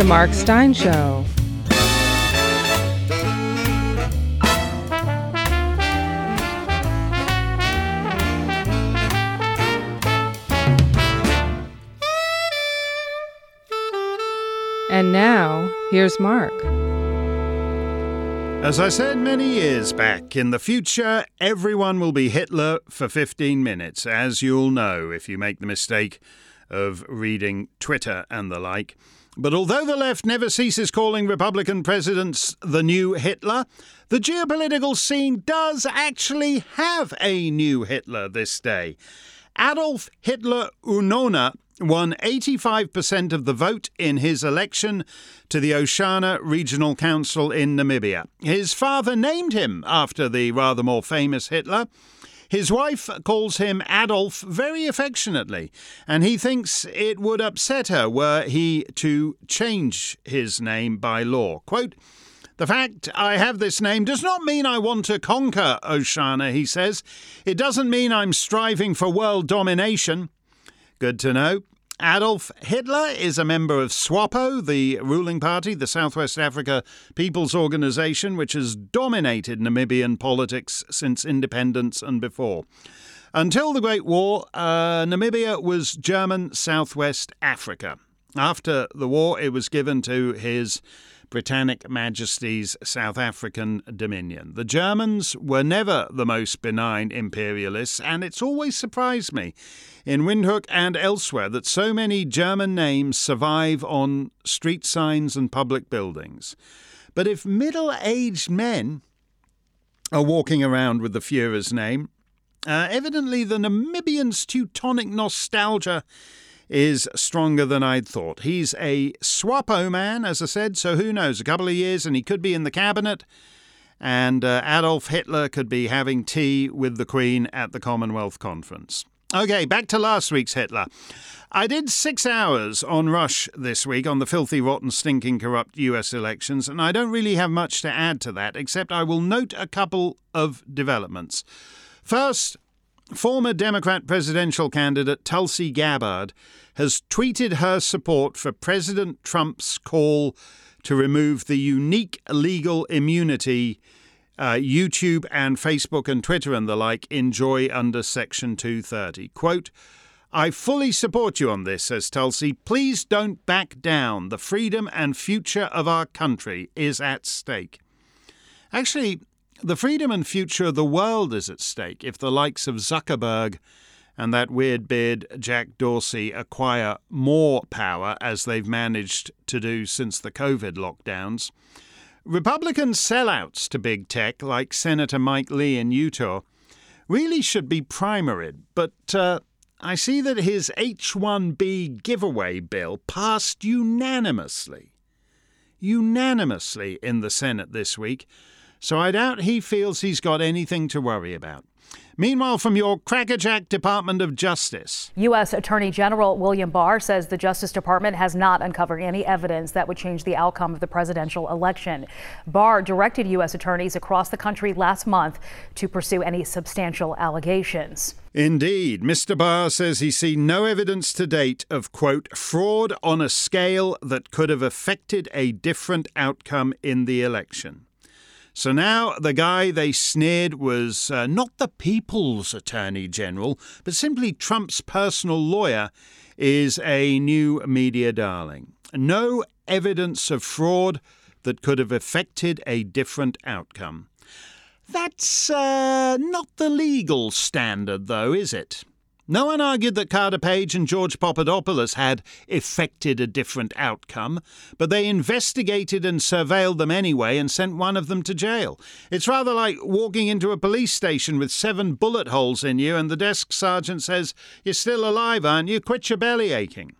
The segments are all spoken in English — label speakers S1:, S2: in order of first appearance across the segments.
S1: The Mark Steyn Show. And now, here's Mark.
S2: As I said many years back, in the future, everyone will be Hitler for 15 minutes, as you'll know if you make the mistake of reading Twitter and the like. But although the left never ceases calling Republican presidents the new Hitler, the geopolitical scene does actually have a new Hitler this day. Adolf Hitler Unona won 85% of the vote in his election to the Oshana Regional Council in Namibia. His father named him after the rather more famous Hitler. His wife calls him Adolf very affectionately, and he thinks it would upset her were he to change his name by law. Quote, the fact I have this name does not mean I want to conquer Oshana, he says. It doesn't mean I'm striving for world domination. Good to know. Adolf Hitler is a member of SWAPO, the ruling party, the Southwest Africa People's Organization, which has dominated Namibian politics since independence and before. Until the Great War, uh, Namibia was German Southwest Africa. After the war, it was given to his Britannic Majesty's South African Dominion. The Germans were never the most benign imperialists, and it's always surprised me in Windhoek and elsewhere that so many German names survive on street signs and public buildings. But if middle aged men are walking around with the Fuhrer's name, uh, evidently the Namibian's Teutonic nostalgia is stronger than I'd thought. He's a SWAPO man, as I said, so who knows? A couple of years and he could be in the cabinet, and uh, Adolf Hitler could be having tea with the Queen at the Commonwealth Conference. Okay, back to last week's Hitler. I did six hours on Rush this week on the filthy, rotten, stinking, corrupt US elections, and I don't really have much to add to that, except I will note a couple of developments. First, former Democrat presidential candidate Tulsi Gabbard has tweeted her support for President Trump's call to remove the unique legal immunity uh, YouTube and Facebook and Twitter and the like enjoy under Section 230. Quote, I fully support you on this, says Tulsi. Please don't back down. The freedom and future of our country is at stake. Actually, the freedom and future of the world is at stake if the likes of Zuckerberg and that weird beard Jack Dorsey acquire more power as they've managed to do since the COVID lockdowns. Republican sellouts to big tech, like Senator Mike Lee in Utah, really should be primaried, but uh, I see that his H 1B giveaway bill passed unanimously. Unanimously in the Senate this week, so I doubt he feels he's got anything to worry about. Meanwhile, from your crackerjack Department of Justice.
S3: U.S. Attorney General William Barr says the Justice Department has not uncovered any evidence that would change the outcome of the presidential election. Barr directed U.S. attorneys across the country last month to pursue any substantial allegations.
S2: Indeed, Mr. Barr says he seen no evidence to date of, quote, fraud on a scale that could have affected a different outcome in the election. So now the guy they sneered was uh, not the people's attorney general, but simply Trump's personal lawyer, is a new media darling. No evidence of fraud that could have affected a different outcome. That's uh, not the legal standard, though, is it? No one argued that Carter Page and George Papadopoulos had effected a different outcome, but they investigated and surveilled them anyway and sent one of them to jail. It's rather like walking into a police station with seven bullet holes in you and the desk sergeant says, You're still alive, aren't you? Quit your belly aching.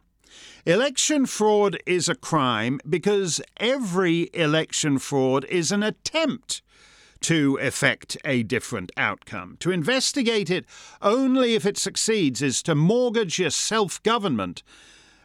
S2: Election fraud is a crime because every election fraud is an attempt to effect a different outcome. To investigate it only if it succeeds is to mortgage your self government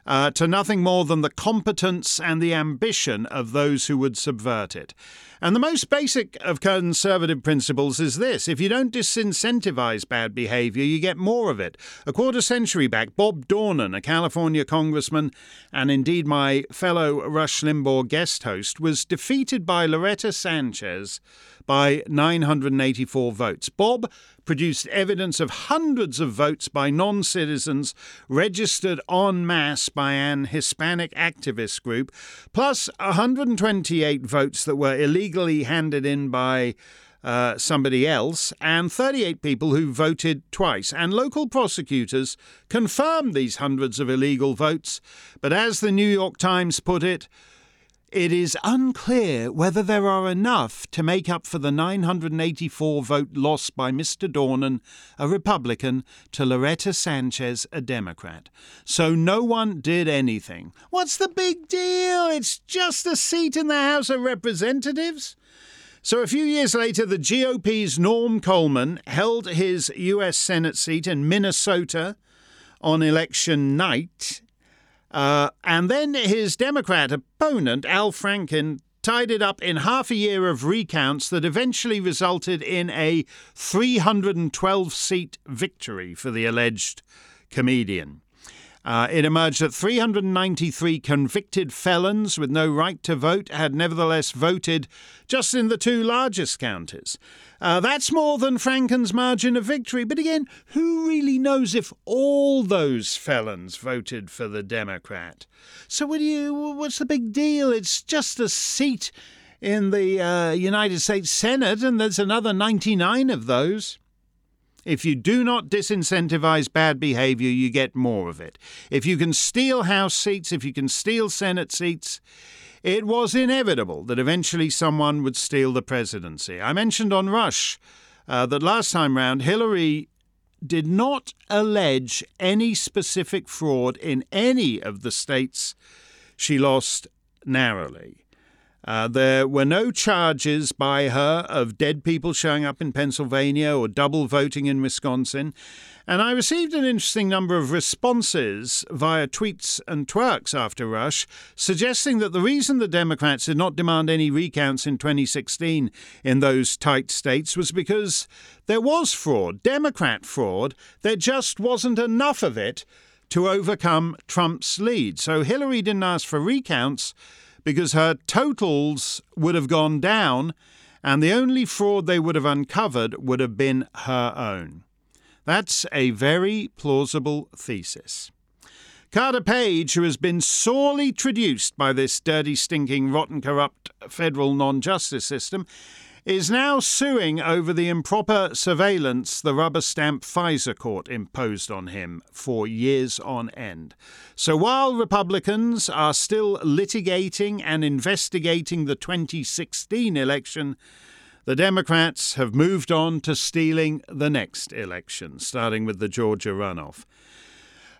S2: uh, to nothing more than the competence and the ambition of those who would subvert it. And the most basic of conservative principles is this if you don't disincentivize bad behavior, you get more of it. A quarter century back, Bob Dornan, a California congressman, and indeed my fellow Rush Limbaugh guest host, was defeated by Loretta Sanchez by 984 votes. Bob produced evidence of hundreds of votes by non citizens registered en masse by an Hispanic activist group, plus 128 votes that were illegally handed in by uh, somebody else, and 38 people who voted twice. And local prosecutors confirmed these hundreds of illegal votes. But as the New York Times put it, it is unclear whether there are enough to make up for the 984 vote loss by Mr. Dornan, a Republican, to Loretta Sanchez, a Democrat. So no one did anything. What's the big deal? It's just a seat in the House of Representatives. So a few years later, the GOP's Norm Coleman held his U.S. Senate seat in Minnesota on election night uh, and then his Democrat opponent, Al Franken, tied it up in half a year of recounts that eventually resulted in a 312 seat victory for the alleged comedian. Uh, it emerged that 393 convicted felons with no right to vote had nevertheless voted just in the two largest counties. Uh, that's more than Franken's margin of victory, but again, who really knows if all those felons voted for the Democrat? So, what do you? What's the big deal? It's just a seat in the uh, United States Senate, and there's another 99 of those. If you do not disincentivize bad behavior, you get more of it. If you can steal House seats, if you can steal Senate seats, it was inevitable that eventually someone would steal the presidency. I mentioned on Rush uh, that last time round, Hillary did not allege any specific fraud in any of the states she lost narrowly. Uh, there were no charges by her of dead people showing up in Pennsylvania or double voting in Wisconsin. And I received an interesting number of responses via tweets and twerks after Rush, suggesting that the reason the Democrats did not demand any recounts in 2016 in those tight states was because there was fraud, Democrat fraud. There just wasn't enough of it to overcome Trump's lead. So Hillary didn't ask for recounts because her totals would have gone down, and the only fraud they would have uncovered would have been her own. That's a very plausible thesis. Carter Page, who has been sorely traduced by this dirty, stinking, rotten, corrupt federal non justice system, is now suing over the improper surveillance the rubber stamp FISA court imposed on him for years on end. So while Republicans are still litigating and investigating the 2016 election, the Democrats have moved on to stealing the next election, starting with the Georgia runoff.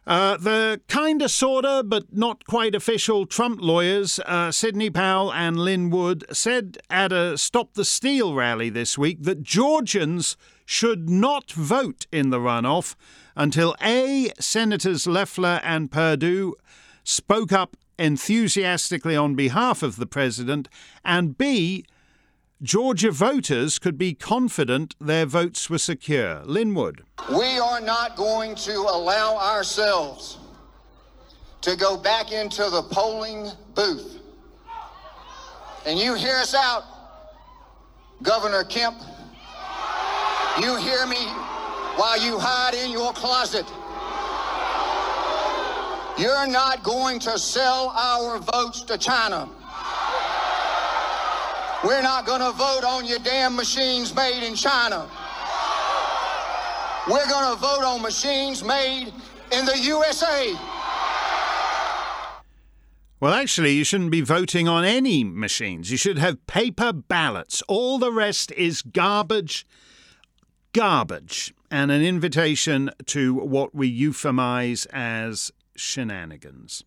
S2: Uh, the kinda, sorta, but not quite official Trump lawyers, uh, Sidney Powell and Lin Wood, said at a Stop the Steal rally this week that Georgians should not vote in the runoff until A. Senators Loeffler and Perdue spoke up enthusiastically on behalf of the president, and B. Georgia voters could be confident their votes were secure. Lin Wood.
S4: We are not going to allow ourselves to go back into the polling booth. And you hear us out, Governor Kemp. You hear me while you hide in your closet. You're not going to sell our votes to China. We're not going to vote on your damn machines made in China. We're going to vote on machines made in the USA.
S2: Well, actually, you shouldn't be voting on any machines. You should have paper ballots. All the rest is garbage, garbage, and an invitation to what we euphemize as shenanigans.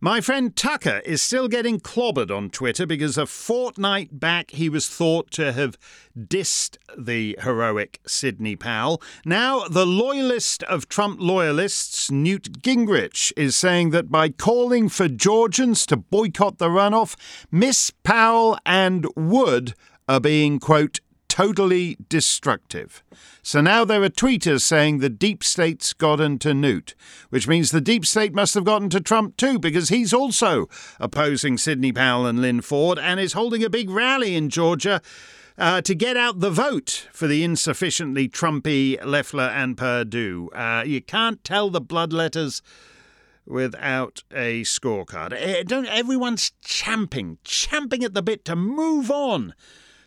S2: My friend Tucker is still getting clobbered on Twitter because a fortnight back he was thought to have dissed the heroic Sidney Powell. Now, the loyalist of Trump loyalists, Newt Gingrich, is saying that by calling for Georgians to boycott the runoff, Miss Powell and Wood are being, quote, totally destructive. So now there are tweeters saying the deep state's gotten to Newt, which means the deep state must have gotten to Trump too, because he's also opposing Sidney Powell and Lin Wood and is holding a big rally in Georgia. Uh, to get out the vote for the insufficiently Trumpy Loeffler and Perdue. Uh, you can't tell the bloodletters without a scorecard. Eh, don't everyone's champing, champing at the bit to move on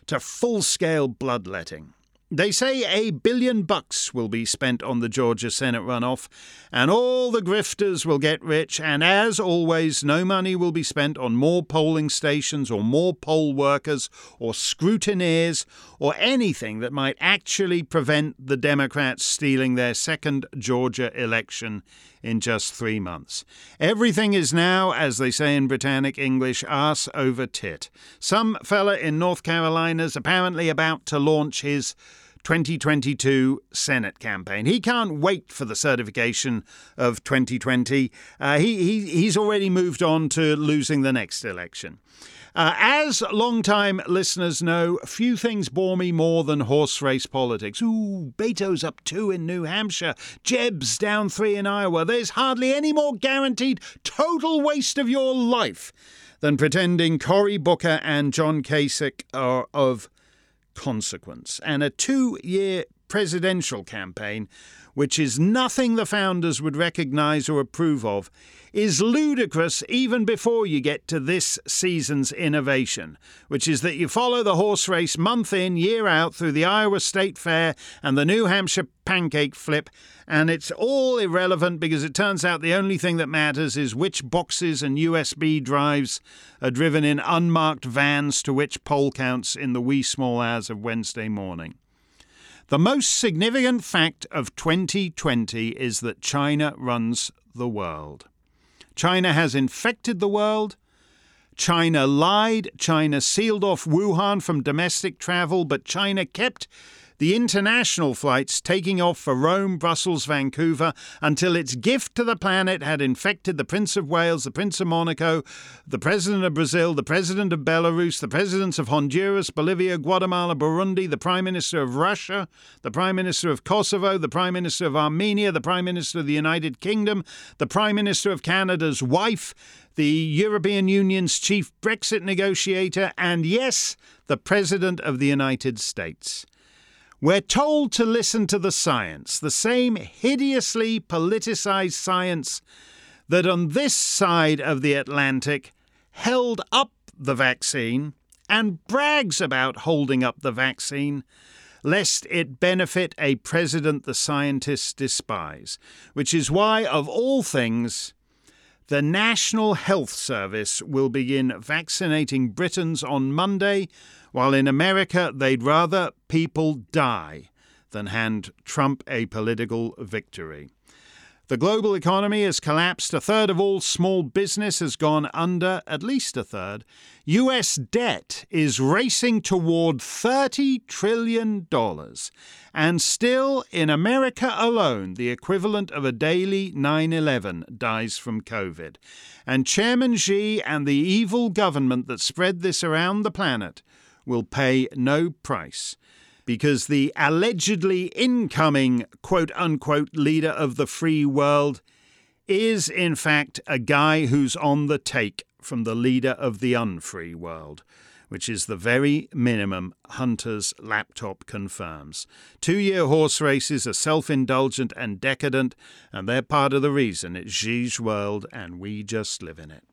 S2: to full scale bloodletting. They say a billion bucks will be spent on the Georgia Senate runoff, and all the grifters will get rich, and as always, no money will be spent on more polling stations or more poll workers or scrutineers or anything that might actually prevent the Democrats stealing their second Georgia election in just three months. Everything is now, as they say in Britannic English, ass over tit. Some fella in North Carolina's apparently about to launch his 2022 Senate campaign. He can't wait for the certification of 2020. Uh, he, he, he's already moved on to losing the next election. Uh, as long-time listeners know, few things bore me more than horse race politics. Ooh, Beto's up two in New Hampshire, Jeb's down three in Iowa. There's hardly any more guaranteed total waste of your life than pretending Cory Booker and John Kasich are of consequence. And a two year presidential campaign, which is nothing the founders would recognize or approve of, is ludicrous even before you get to this season's innovation, which is that you follow the horse race month in, year out through the Iowa State Fair and the New Hampshire pancake flip, and it's all irrelevant because it turns out the only thing that matters is which boxes and USB drives are driven in unmarked vans to which poll counts in the wee small hours of Wednesday morning. The most significant fact of 2020 is that China runs the world. China has infected the world. China lied. China sealed off Wuhan from domestic travel, but China kept the international flights taking off for Rome, Brussels, Vancouver until its gift to the planet had infected the Prince of Wales, the Prince of Monaco, the President of Brazil, the President of Belarus, the Presidents of Honduras, Bolivia, Guatemala, Burundi, the Prime Minister of Russia, the Prime Minister of Kosovo, the Prime Minister of Armenia, the Prime Minister of the United Kingdom, the Prime Minister of Canada's wife, the European Union's chief Brexit negotiator, and yes, the President of the United States. We're told to listen to the science, the same hideously politicized science that on this side of the Atlantic held up the vaccine and brags about holding up the vaccine, lest it benefit a president the scientists despise, which is why, of all things, the National Health Service will begin vaccinating Britons on Monday while in America they'd rather people die than hand Trump a political victory. The global economy has collapsed. A third of all small business has gone under, at least a third. US debt is racing toward $30 trillion. And still, in America alone, the equivalent of a daily 9 11 dies from COVID. And Chairman Xi and the evil government that spread this around the planet will pay no price because the allegedly incoming quote unquote leader of the free world is in fact a guy who's on the take from the leader of the unfree world, which is the very minimum Hunter's laptop confirms. Two year horse races are self indulgent and decadent, and they're part of the reason it's Xi's world and we just live in it.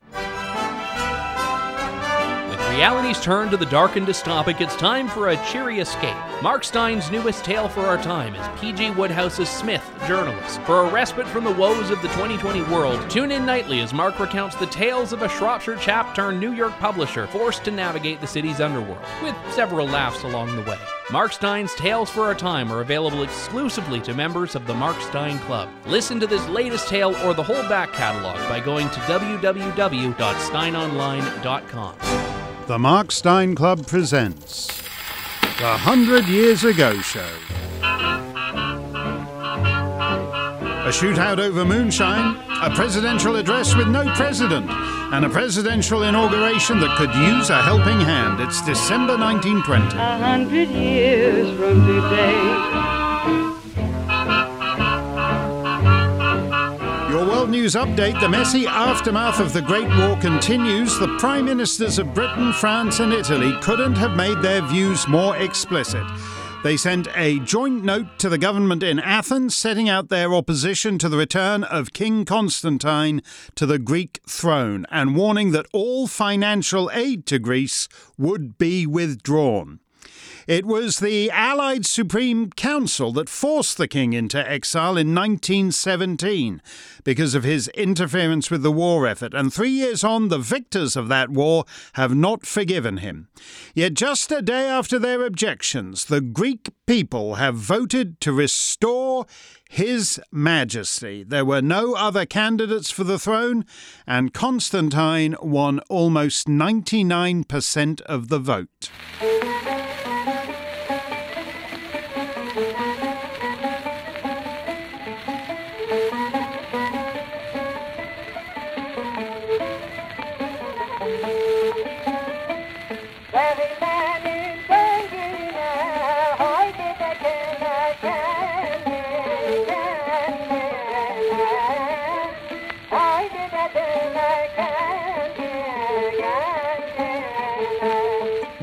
S5: Reality's turned to the dark and dystopic, it's time for a cheery escape. Mark Steyn's newest tale for our time is P.G. Wodehouse's Smith, Journalist. For a respite from the woes of the 2020 world, tune in nightly as Mark recounts the tales of a Shropshire chap turned New York publisher forced to navigate the city's underworld, with several laughs along the way. Mark Steyn's Tales for Our Time are available exclusively to members of the Mark Steyn Club. Listen to this latest tale or the whole back catalog by going to www.steynonline.com.
S2: The Mark Steyn Club presents The Hundred Years Ago Show. A shootout over moonshine, a presidential address with no president, and a presidential inauguration that could use a helping hand. It's December 1920.
S6: A hundred years from today.
S2: World News Update the messy aftermath of the Great War continues. The Prime Ministers of Britain, France, and Italy couldn't have made their views more explicit. They sent a joint note to the government in Athens setting out their opposition to the return of King Constantine to the Greek throne and warning that all financial aid to Greece would be withdrawn. It was the Allied Supreme Council that forced the king into exile in 1917 because of his interference with the war effort, and three years on, the victors of that war have not forgiven him. Yet, just a day after their objections, the Greek people have voted to restore his Majesty. There were no other candidates for the throne, and Constantine won almost 99% of the vote.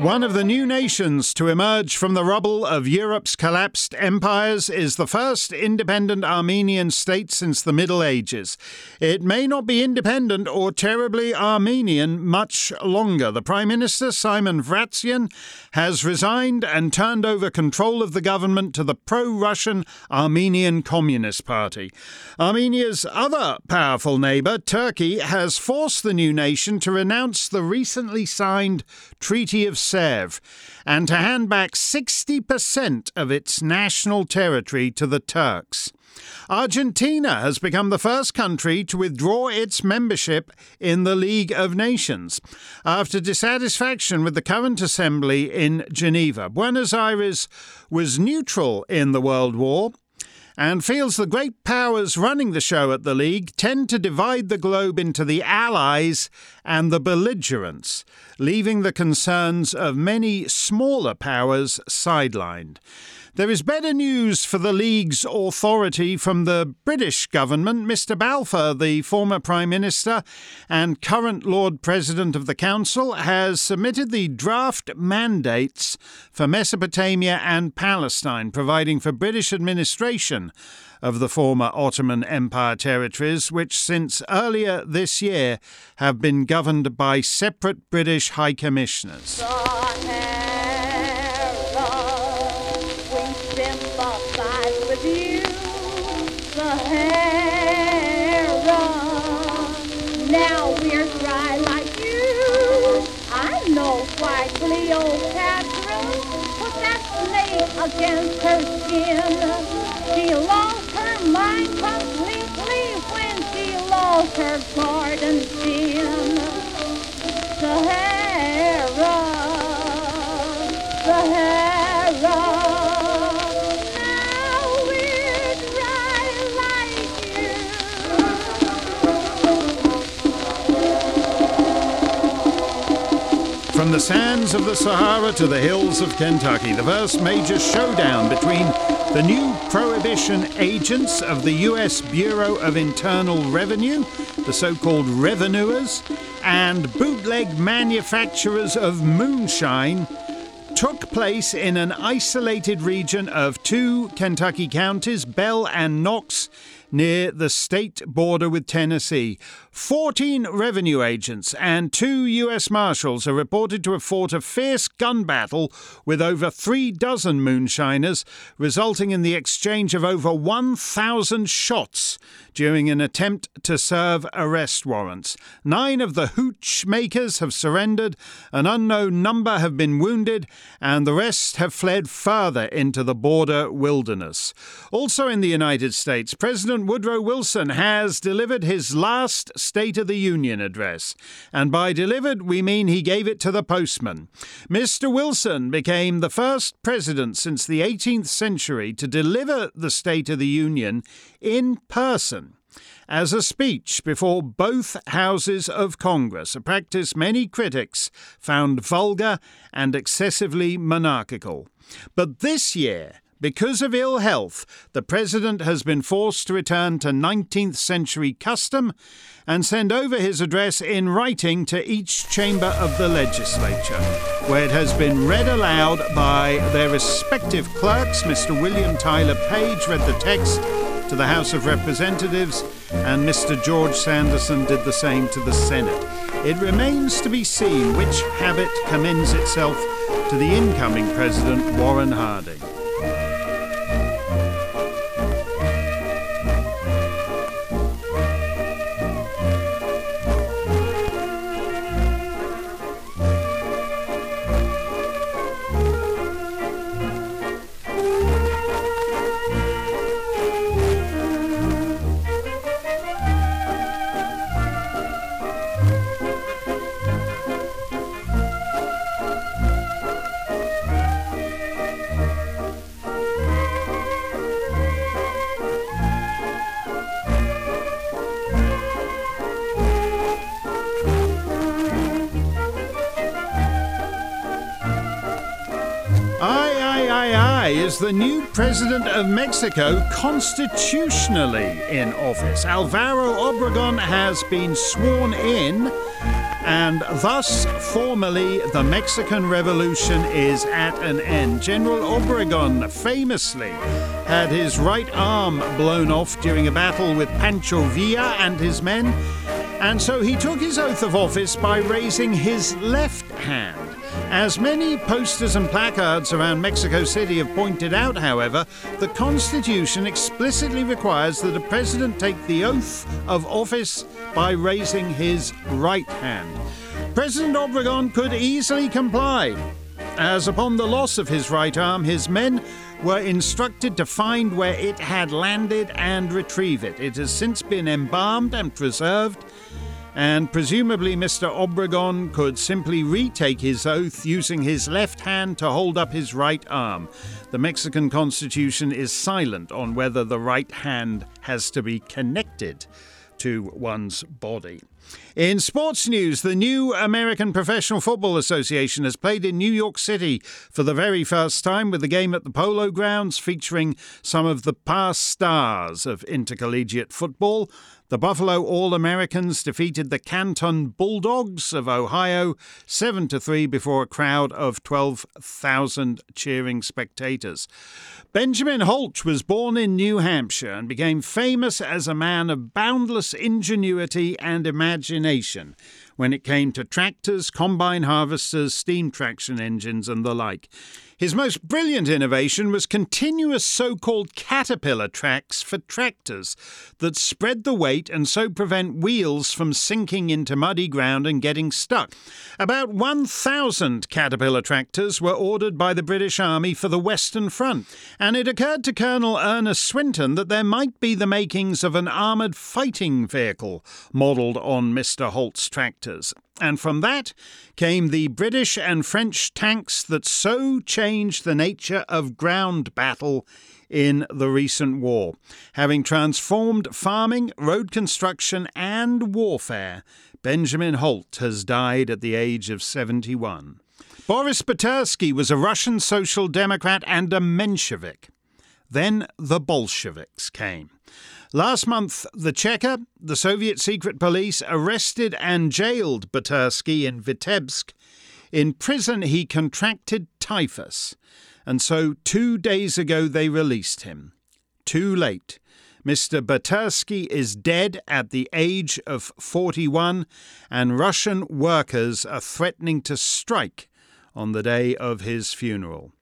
S2: One of the new nations to emerge from the rubble of Europe's collapsed empires is the first independent Armenian state since the Middle Ages. It may not be independent or terribly Armenian much longer. The Prime Minister, Simon Vratsian, has resigned and turned over control of the government to the pro Russian Armenian Communist Party. Armenia's other powerful neighbour, Turkey, has forced the new nation to renounce the recently signed Treaty of Sèvres and to hand back 60% of its national territory to the Turks. Argentina has become the first country to withdraw its membership in the League of Nations after dissatisfaction with the current assembly in Geneva. Buenos Aires was neutral in the World War and feels the great powers running the show at the League tend to divide the globe into the allies and the belligerents, leaving the concerns of many smaller powers sidelined. There is better news for the League's authority from the British government. Mr. Balfour, the former Prime Minister and current Lord President of the Council, has submitted the draft mandates for Mesopotamia and Palestine, providing for British administration of the former Ottoman Empire territories, which since earlier this year have been governed by separate British High Commissioners.
S7: Against her skin. She lost her mind completely when she lost her garden sin. Sahara,
S2: the sands of the Sahara to the hills of Kentucky, the first major showdown between the new prohibition agents of the U.S. Bureau of Internal Revenue, the so called revenuers, and bootleg manufacturers of moonshine took place in an isolated region of two Kentucky counties, Bell and Knox, near the state border with Tennessee. 14 revenue agents and two U.S. Marshals are reported to have fought a fierce gun battle with over three dozen moonshiners, resulting in the exchange of over 1,000 shots during an attempt to serve arrest warrants. Nine of the hooch makers have surrendered, an unknown number have been wounded, and the rest have fled further into the border wilderness. Also in the United States, President Woodrow Wilson has delivered his last State of the Union address. And by delivered, we mean he gave it to the postman. Mr. Wilson became the first president since the 18th century to deliver the State of the Union in person as a speech before both houses of Congress, a practice many critics found vulgar and excessively monarchical. But this year, because of ill health, the President has been forced to return to 19th century custom and send over his address in writing to each chamber of the legislature, where it has been read aloud by their respective clerks. Mr. William Tyler Page read the text to the House of Representatives, and Mr. George Sanderson did the same to the Senate. It remains to be seen which habit commends itself to the incoming President, Warren Harding. The new president of Mexico constitutionally in office. Alvaro Obregon has been sworn in, and thus formally the Mexican Revolution is at an end. General Obregon famously had his right arm blown off during a battle with Pancho Villa and his men, and so he took his oath of office by raising his left hand. As many posters and placards around Mexico City have pointed out, however, the Constitution explicitly requires that a president take the oath of office by raising his right hand. President Obregon could easily comply, as upon the loss of his right arm, his men were instructed to find where it had landed and retrieve it. It has since been embalmed and preserved and presumably Mr. Obregon could simply retake his oath using his left hand to hold up his right arm. The Mexican Constitution is silent on whether the right hand has to be connected to one's body. In sports news, the new American Professional Football Association has played in New York City for the very first time with the game at the Polo Grounds featuring some of the past stars of intercollegiate football. The Buffalo All Americans defeated the Canton Bulldogs of Ohio 7 to 3 before a crowd of 12,000 cheering spectators. Benjamin Holt was born in New Hampshire and became famous as a man of boundless ingenuity and imagination when it came to tractors, combine harvesters, steam traction engines, and the like. His most brilliant innovation was continuous so called caterpillar tracks for tractors that spread the weight and so prevent wheels from sinking into muddy ground and getting stuck. About 1,000 caterpillar tractors were ordered by the British Army for the Western Front, and it occurred to Colonel Ernest Swinton that there might be the makings of an armoured fighting vehicle modelled on Mr. Holt's tractors. And from that came the British and French tanks that so changed the nature of ground battle in the recent war. Having transformed farming, road construction, and warfare, Benjamin Holt has died at the age of 71. Boris Berezovsky was a Russian social democrat and a Menshevik. Then the Bolsheviks came. Last month, the Cheka, the Soviet secret police, arrested and jailed Berezovsky in Vitebsk. In prison, he contracted typhus, and so two days ago they released him. Too late. Mr. Batursky is dead at the age of 41, and Russian workers are threatening to strike on the day of his funeral.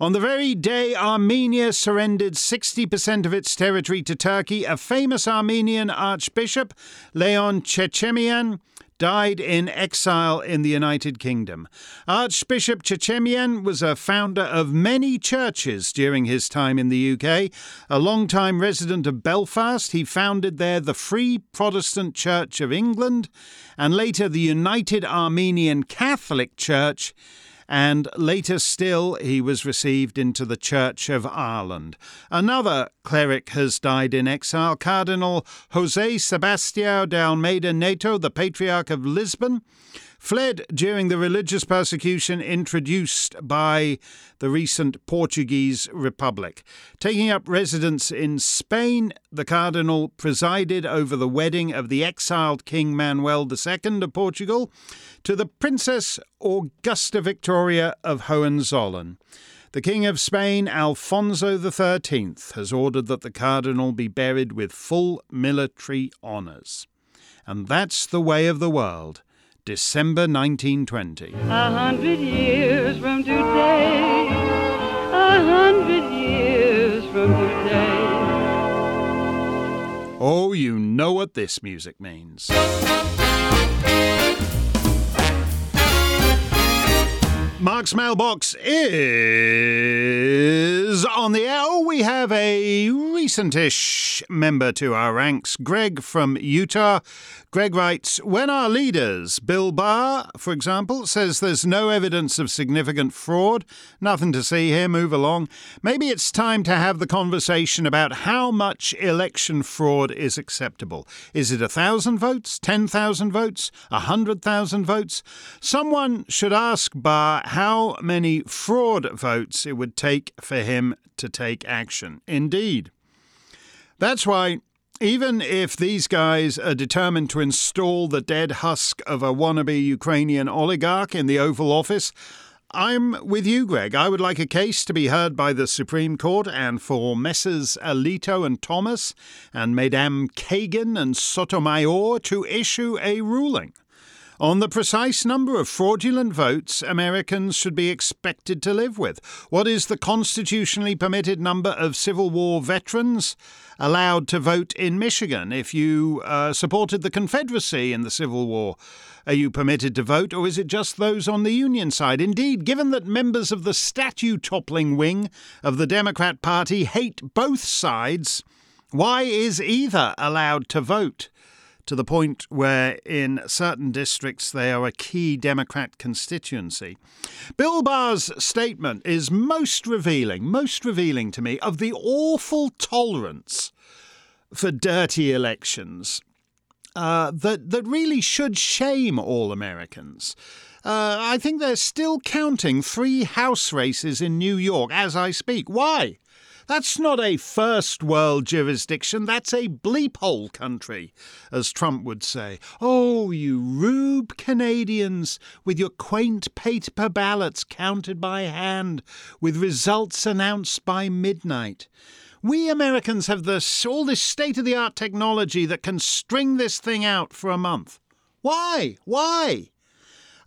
S2: On the very day Armenia surrendered 60% of its territory to Turkey, a famous Armenian archbishop, Leon Chechemian, died in exile in the United Kingdom. Archbishop Chechemian was a founder of many churches during his time in the UK. A long-time resident of Belfast, he founded there the Free Protestant Church of England and later the United Armenian Catholic Church and later still he was received into the Church of Ireland. Another cleric has died in exile, Cardinal Jose Sebastião de Almeida Neto, the Patriarch of Lisbon fled during the religious persecution introduced by the recent Portuguese Republic. Taking up residence in Spain, the Cardinal presided over the wedding of the exiled King Manuel II of Portugal to the Princess Augusta Victoria of Hohenzollern. The King of Spain, Alfonso XIII, has ordered that the Cardinal be buried with full military honours. And that's the way of the world. December 1920.
S6: A hundred years from today, a hundred years from today.
S2: Oh, you know what this music means. Mark's mailbox is on the air. Oh, we have a recentish member to our ranks, Greg from Utah. Greg writes When our leaders, Bill Barr, for example, says there's no evidence of significant fraud, nothing to see here, move along, maybe it's time to have the conversation about how much election fraud is acceptable. Is it a thousand votes, 10,000 votes, a hundred thousand votes? Someone should ask Barr how many fraud votes it would take for him to take action. Indeed. That's why even if these guys are determined to install the dead husk of a wannabe Ukrainian oligarch in the Oval Office, I'm with you, Greg. I would like a case to be heard by the Supreme Court and for Messrs. Alito and Thomas and Mesdames Kagan and Sotomayor to issue a ruling. On the precise number of fraudulent votes Americans should be expected to live with. What is the constitutionally permitted number of Civil War veterans allowed to vote in Michigan? If you uh, supported the Confederacy in the Civil War, are you permitted to vote, or is it just those on the Union side? Indeed, given that members of the statue toppling wing of the Democrat Party hate both sides, why is either allowed to vote? To the point where in certain districts they are a key Democrat constituency. Bill Barr's statement is most revealing, most revealing to me of the awful tolerance for dirty elections uh, that, that really should shame all Americans. Uh, I think they're still counting three House races in New York as I speak. Why? That's not a first world jurisdiction, that's a bleep hole country, as Trump would say. Oh, you rube Canadians, with your quaint paper ballots counted by hand, with results announced by midnight. We Americans have this, all this state of the art technology that can string this thing out for a month. Why? Why?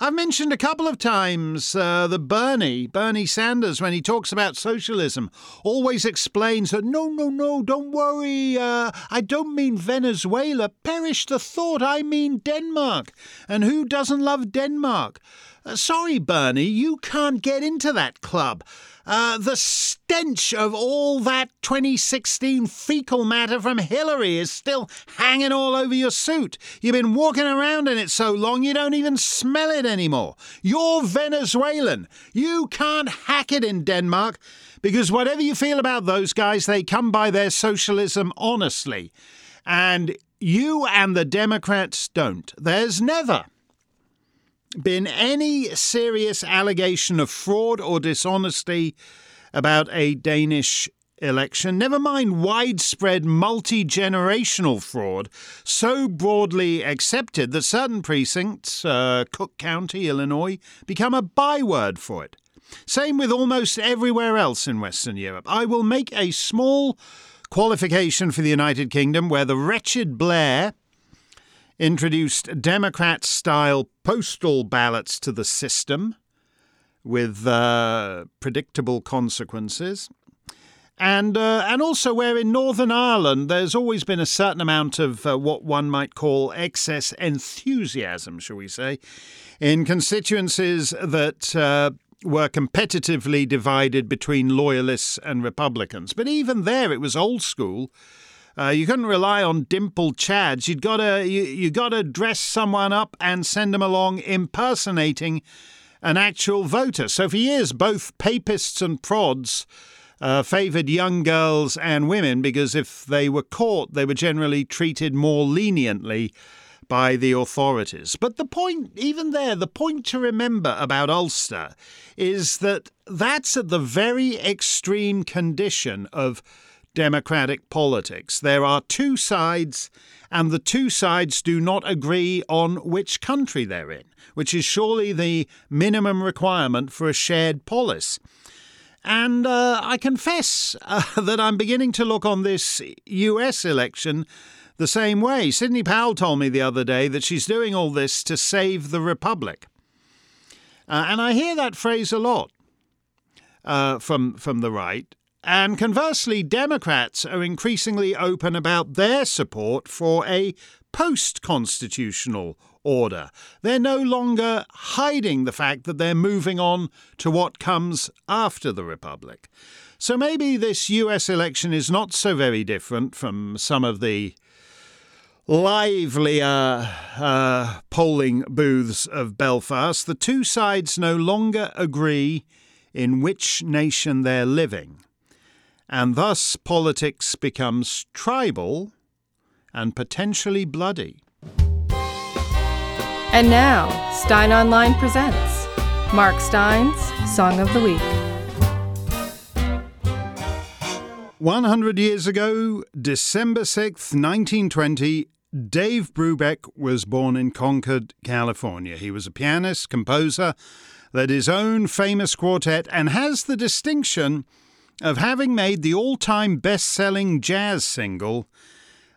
S2: I've mentioned a couple of times uh, that Bernie, Bernie Sanders, when he talks about socialism, always explains that no, no, no, don't worry, uh, I don't mean Venezuela. Perish the thought, I mean Denmark. And who doesn't love Denmark? Uh, sorry, Bernie, you can't get into that club. Uh, the stench of all that 2016 fecal matter from Hillary is still hanging all over your suit. You've been walking around in it so long you don't even smell it anymore. You're Venezuelan. You can't hack it in Denmark because whatever you feel about those guys, they come by their socialism honestly. And you and the Democrats don't. There's never been any serious allegation of fraud or dishonesty about a Danish election, never mind widespread multi generational fraud, so broadly accepted that certain precincts, uh, Cook County, Illinois, become a byword for it. Same with almost everywhere else in Western Europe. I will make a small qualification for the United Kingdom, where the wretched Blair introduced Democrat style postal ballots to the system with uh, predictable consequences. And, uh, and also, where in Northern Ireland there's always been a certain amount of uh, what one might call excess enthusiasm, shall we say, in constituencies that uh, were competitively divided between loyalists and Republicans. But even there, it was old school. Uh, you couldn't rely on dimpled chads. You'd gotta you, you gotta dress someone up and send them along impersonating an actual voter. So for years, both papists and prods uh, favoured young girls and women because if they were caught, they were generally treated more leniently by the authorities. But the point, even there, the point to remember about Ulster is that that's at the very extreme condition of democratic politics. There are two sides, and the two sides do not agree on which country they're in, which is surely the minimum requirement for a shared polis. And uh, I confess uh, that I'm beginning to look on this US election the same way. Sidney Powell told me the other day that she's doing all this to save the Republic. Uh, and I hear that phrase a lot uh, from, from the right. And conversely, Democrats are increasingly open about their support for a post constitutional order. They're no longer hiding the fact that they're moving on to what comes after the Republic. So maybe this US election is not so very different from some of the livelier uh, polling booths of Belfast, the two sides no longer agree in which nation they're living. And thus politics becomes tribal and potentially bloody.
S1: And now, Steyn Online presents Mark Steyn's Song of the Week.
S2: 100 years ago, December 6th, 1920, Dave Brubeck was born in Concord, California. He was a pianist, composer, led his own famous quartet, and has the distinction of having made the all time best selling jazz single,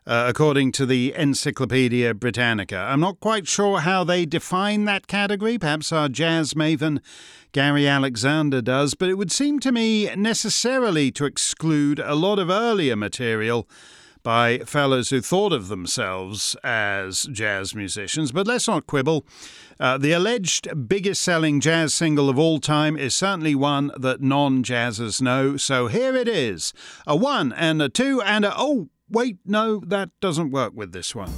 S2: uh, according to the Encyclopedia Britannica. I'm not quite sure how they define that category. Perhaps our jazz maven Gary Alexander does, but it would seem to me necessarily to exclude a lot of earlier material by fellows who thought of themselves as jazz musicians. But let's not quibble. Uh, the alleged biggest selling jazz single of all time is certainly one that non jazzers know. So here it is a one and a two and a. Oh, wait, no, that doesn't work with this one.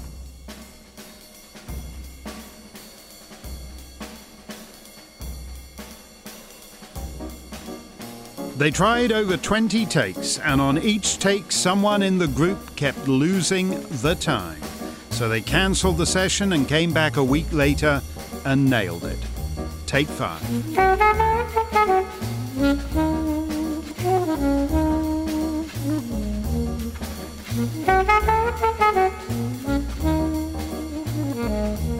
S2: They tried over 20 takes, and on each take, someone in the group kept losing the time. So they cancelled the session and came back a week later and nailed it. Take five.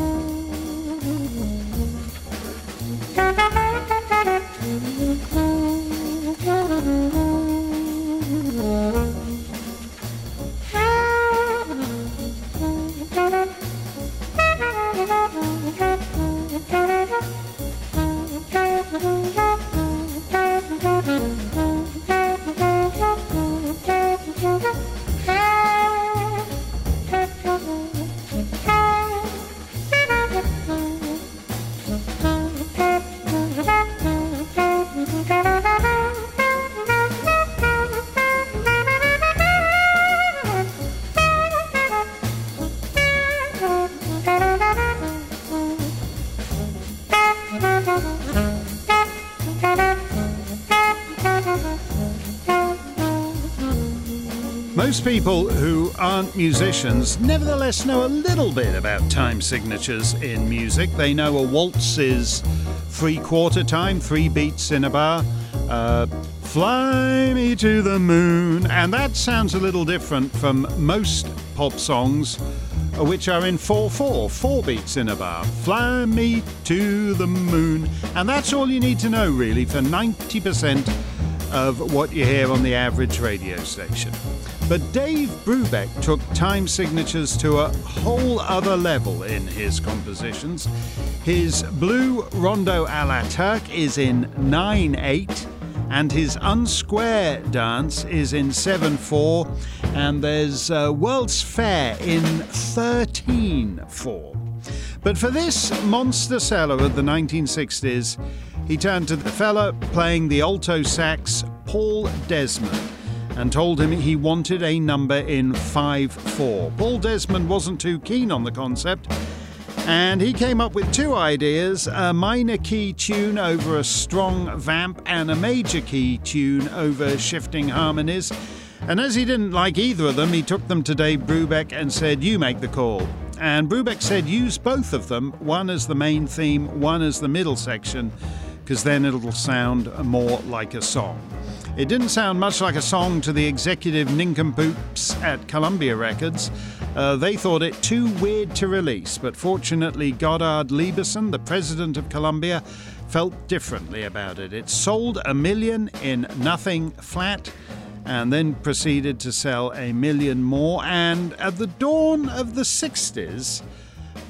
S2: People who aren't musicians nevertheless know a little bit about time signatures in music. They know a waltz is three quarter time, three beats in a bar. Uh, Fly me to the moon. And that sounds a little different from most pop songs, uh, which are in 4 4, four beats in a bar. Fly me to the moon. And that's all you need to know, really, for 90% of what you hear on the average radio station. But Dave Brubeck took time signatures to a whole other level in his compositions. His Blue Rondo a la Turk is in 9 8, and his Unsquare dance is in 7 4, and there's uh, World's Fair in 13 4. But for this monster seller of the 1960s, he turned to the fella playing the alto sax, Paul Desmond and told him he wanted a number in 5 4. Paul Desmond wasn't too keen on the concept, and he came up with two ideas a minor key tune over a strong vamp, and a major key tune over shifting harmonies. And as he didn't like either of them, he took them to Dave Brubeck and said, You make the call. And Brubeck said, Use both of them, one as the main theme, one as the middle section, because then it'll sound more like a song. It didn't sound much like a song to the executive nincompoops at Columbia Records. Uh, they thought it too weird to release, but fortunately, Goddard Lieberson, the president of Columbia, felt differently about it. It sold a million in nothing flat and then proceeded to sell a million more. And at the dawn of the 60s,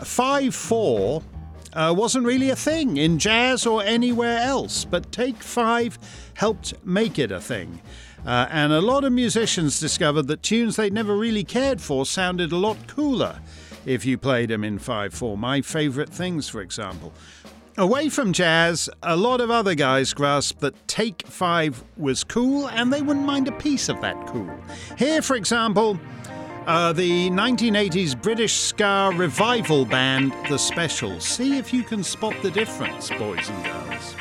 S2: 5 4 uh, wasn't really a thing in jazz or anywhere else, but Take Five helped make it a thing. Uh, and a lot of musicians discovered that tunes they'd never really cared for sounded a lot cooler if you played them in 5 4. My favourite things, for example. Away from jazz, a lot of other guys grasped that Take Five was cool and they wouldn't mind a piece of that cool. Here, for example, uh, the 1980s British ska revival band The Specials. See if you can spot the difference, boys and girls.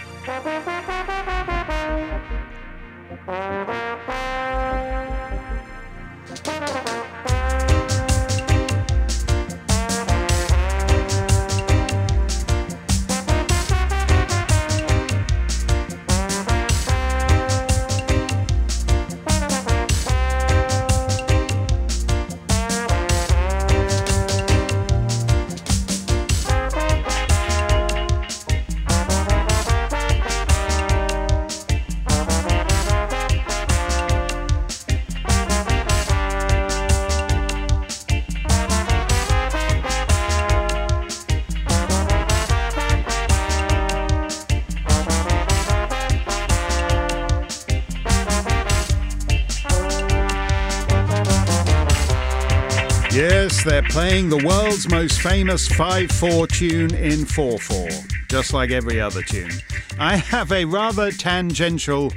S2: They're playing the world's most famous 5 4 tune in 4 4, just like every other tune. I have a rather tangential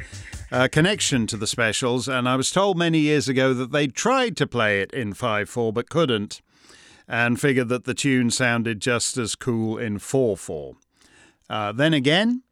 S2: uh, connection to the specials, and I was told many years ago that they tried to play it in 5 4 but couldn't, and figured that the tune sounded just as cool in 4 4. Uh, then again,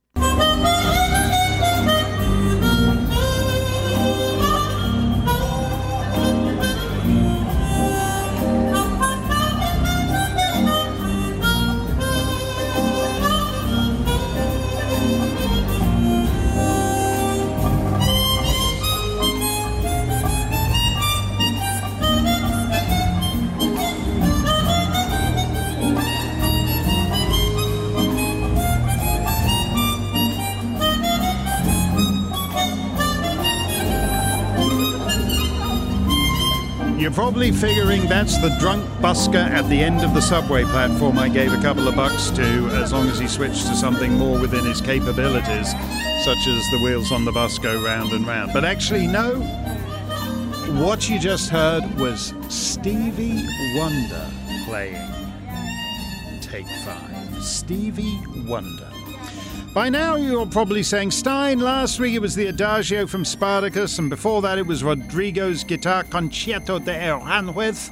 S2: You're probably figuring that's the drunk busker at the end of the subway platform I gave a couple of bucks to, as long as he switched to something more within his capabilities, such as the wheels on the bus go round and round. But actually, no. What you just heard was Stevie Wonder playing Take Five. Stevie Wonder. By now, you're probably saying, Steyn, last week it was the Adagio from Spartacus, and before that it was Rodrigo's Guitar Concerto de Aranjuez.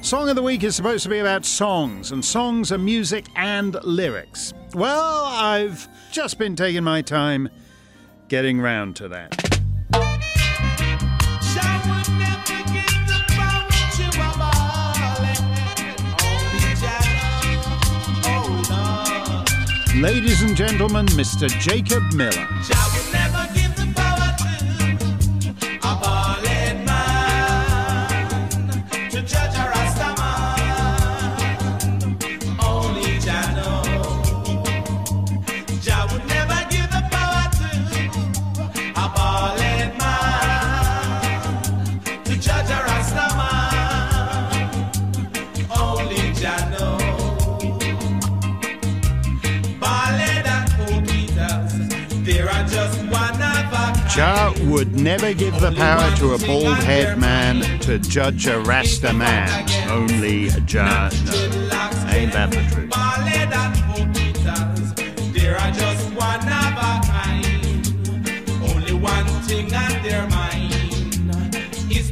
S2: Song of the Week is supposed to be about songs, and songs are music and lyrics. Well, I've just been taking my time getting round to that. Ladies and gentlemen, Mr. Jacob Miller. Would never give the power to a bald head man to judge a Rasta man. Only Jah knows. Ain't that the truth?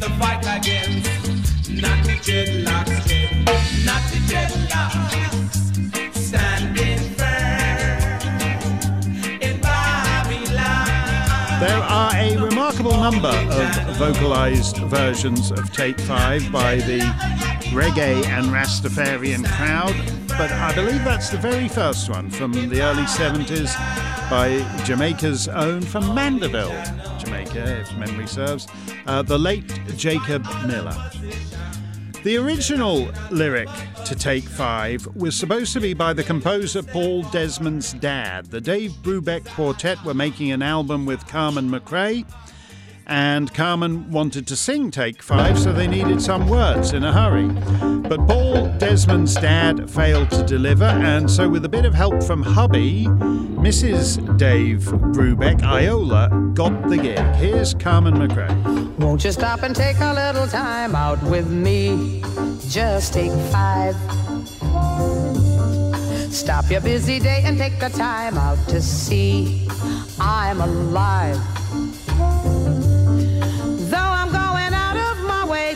S8: A fight against not the dreadlocks, not the dreadlocks.
S2: Remarkable number of vocalized versions of Take Five by the reggae and Rastafarian crowd, but I believe that's the very first one from the early 70s by Jamaica's own, from Mandeville, Jamaica, if memory serves, uh, the late Jacob Miller. The original lyric to Take Five was supposed to be by the composer Paul Desmond's dad. The Dave Brubeck Quartet were making an album with Carmen McRae, and Carmen wanted to sing Take Five, so they needed some words in a hurry. But Paul Desmond's dad failed to deliver, and so, with a bit of help from hubby, Mrs. Dave Brubeck, Iola, got the gig. Here's Carmen McRae.
S9: Won't you stop and take a little time out with me? Just take five. Stop your busy day and take the time out to see I'm alive.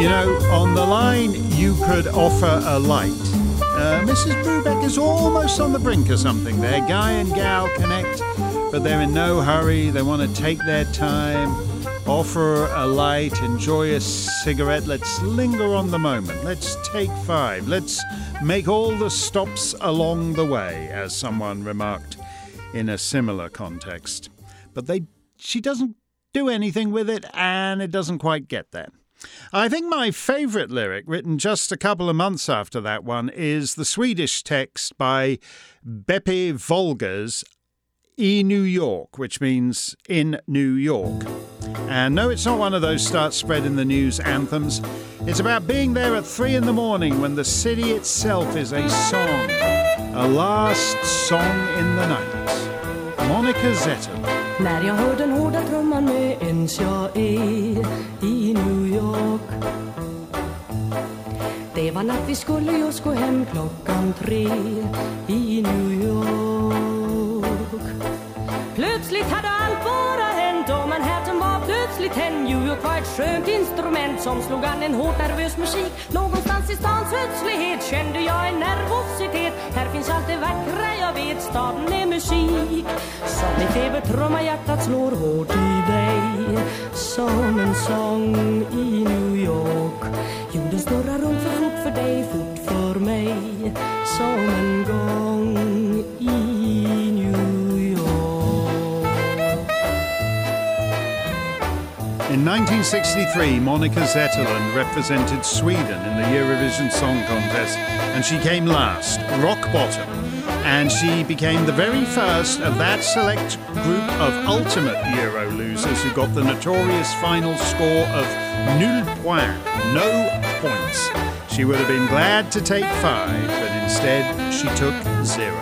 S2: You know, on the line, you could offer a light. Uh, Mrs. Brubeck is almost on the brink of something there. Guy and gal connect, but they're in no hurry. They want to take their time, offer a light, enjoy a cigarette. Let's linger on the moment. Let's take five. Let's make all the stops along the way, as someone remarked in a similar context. But they, she doesn't do anything with it, and it doesn't quite get there. I think my favourite lyric, written just a couple of months after that one, is the Swedish text by Beppe Wolgers, E New York, which means in New York. And no, it's not one of those start spreading the news anthems. It's about being there at three in the morning when the city itself is a song, a last song in the night. Monica Zetterlund.
S10: När jag hör den hårda trumman med ens jag är i New York Det var natt, vi skulle just gå hem klockan tre i New York. Plötsligt hade allt bara hänt och man var plötsligt hen New York var ett skönt instrument som slog an en hårt nervös musik. Någonstans i stans ödslighet kände jag en nervositet. Här finns allt det vackra jag vet, staden är musik. Som en febertrumma hjärtat slår hårt i dig. Som en sång i New York Jorden snurrar runt för fort för dig, fort för mig. Som en gång
S2: In 1963, Monica Zetterlund represented Sweden in the Eurovision Song Contest and she came last, rock bottom. And she became the very first of that select group of ultimate Euro losers who got the notorious final score of nul point, no points. She would have been glad to take five, but instead she took zero.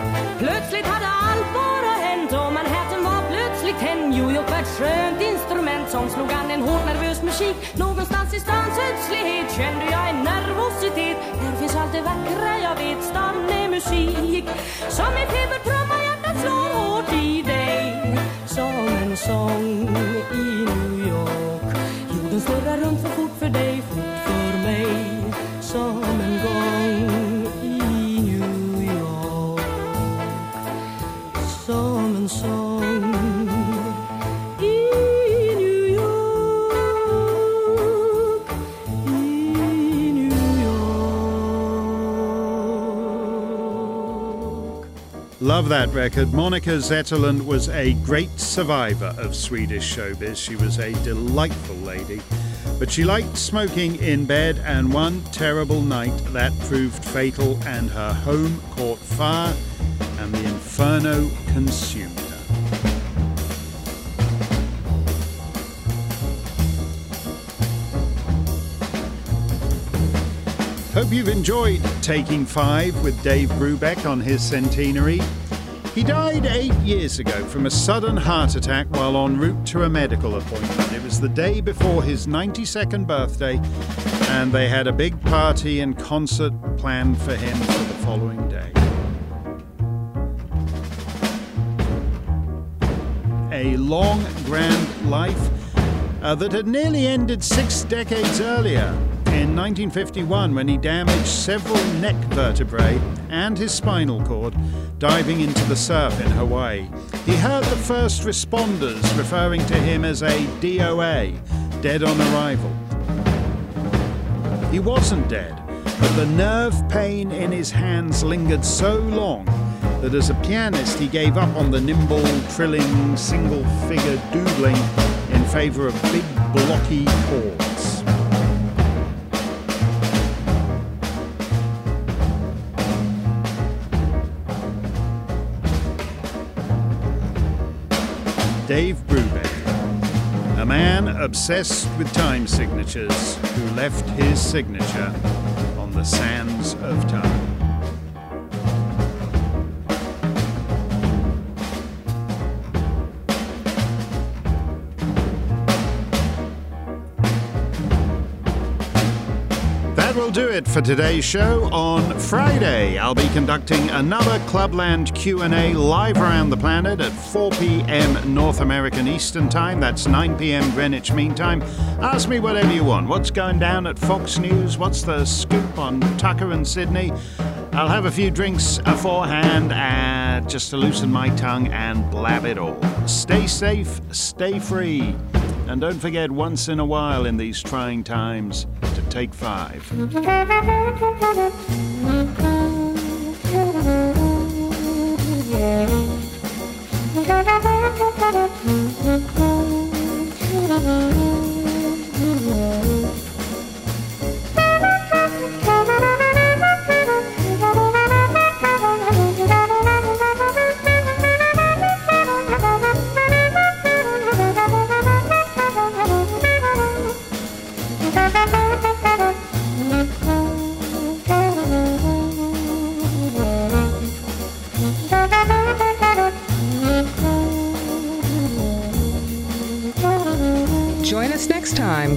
S10: Slog an en hårt nervös musik? Någonstans i stans ödslighet kände jag en nervositet. Här finns allt det vackra jag vet, Stan är musik. Som en febertrumma hjärtat slår hårt i dig. Som en sång i New York. Jorden snurrar runt för fort för dig, fort för mig. Som en gång.
S2: Love that record. Monica Zetterlund was a great survivor of Swedish showbiz. She was a delightful lady. But she liked smoking in bed, and one terrible night that proved fatal, and her home caught fire, and the inferno consumed her. Hope you've enjoyed Taking Five with Dave Brubeck on his centenary. He died eight years ago from a sudden heart attack while en route to a medical appointment. It was the day before his 92nd birthday, and they had a big party and concert planned for him for the following day. A long, grand life uh, that had nearly ended six decades earlier in 1951 when he damaged several neck vertebrae and his spinal cord diving into the surf in Hawaii. He heard the first responders referring to him as a DOA, dead on arrival. He wasn't dead, but the nerve pain in his hands lingered so long that as a pianist he gave up on the nimble, trilling, single figure doodling in favor of big, blocky chords. Dave Brubeck, a man obsessed with time signatures who left his signature on the sands of time. Do it for today's show. On Friday, I'll be conducting another Clubland Q&A live around the planet at 4 p.m. North American Eastern Time. That's 9 p.m. Greenwich Mean Time. Ask me whatever you want. What's going down at Fox News? What's the scoop on Tucker and Sidney? I'll have a few drinks beforehand uh, just to loosen my tongue and blab it all. Stay safe, stay free, and don't forget once in a while in these trying times take five.